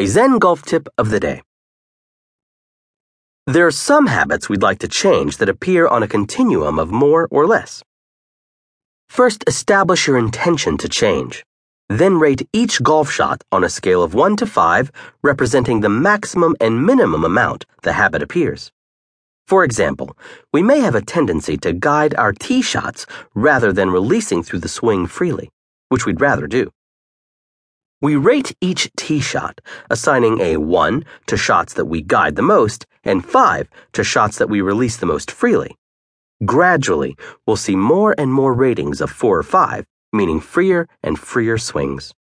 A Zen golf tip of the day. There are some habits we'd like to change that appear on a continuum of more or less. First, establish your intention to change. Then rate each golf shot on a scale of 1 to 5, representing the maximum and minimum amount the habit appears. For example, we may have a tendency to guide our tee shots rather than releasing through the swing freely, which we'd rather do. We rate each tee shot, assigning a 1 to shots that we guide the most and 5 to shots that we release the most freely. Gradually, we'll see more and more ratings of 4 or 5, meaning freer and freer swings.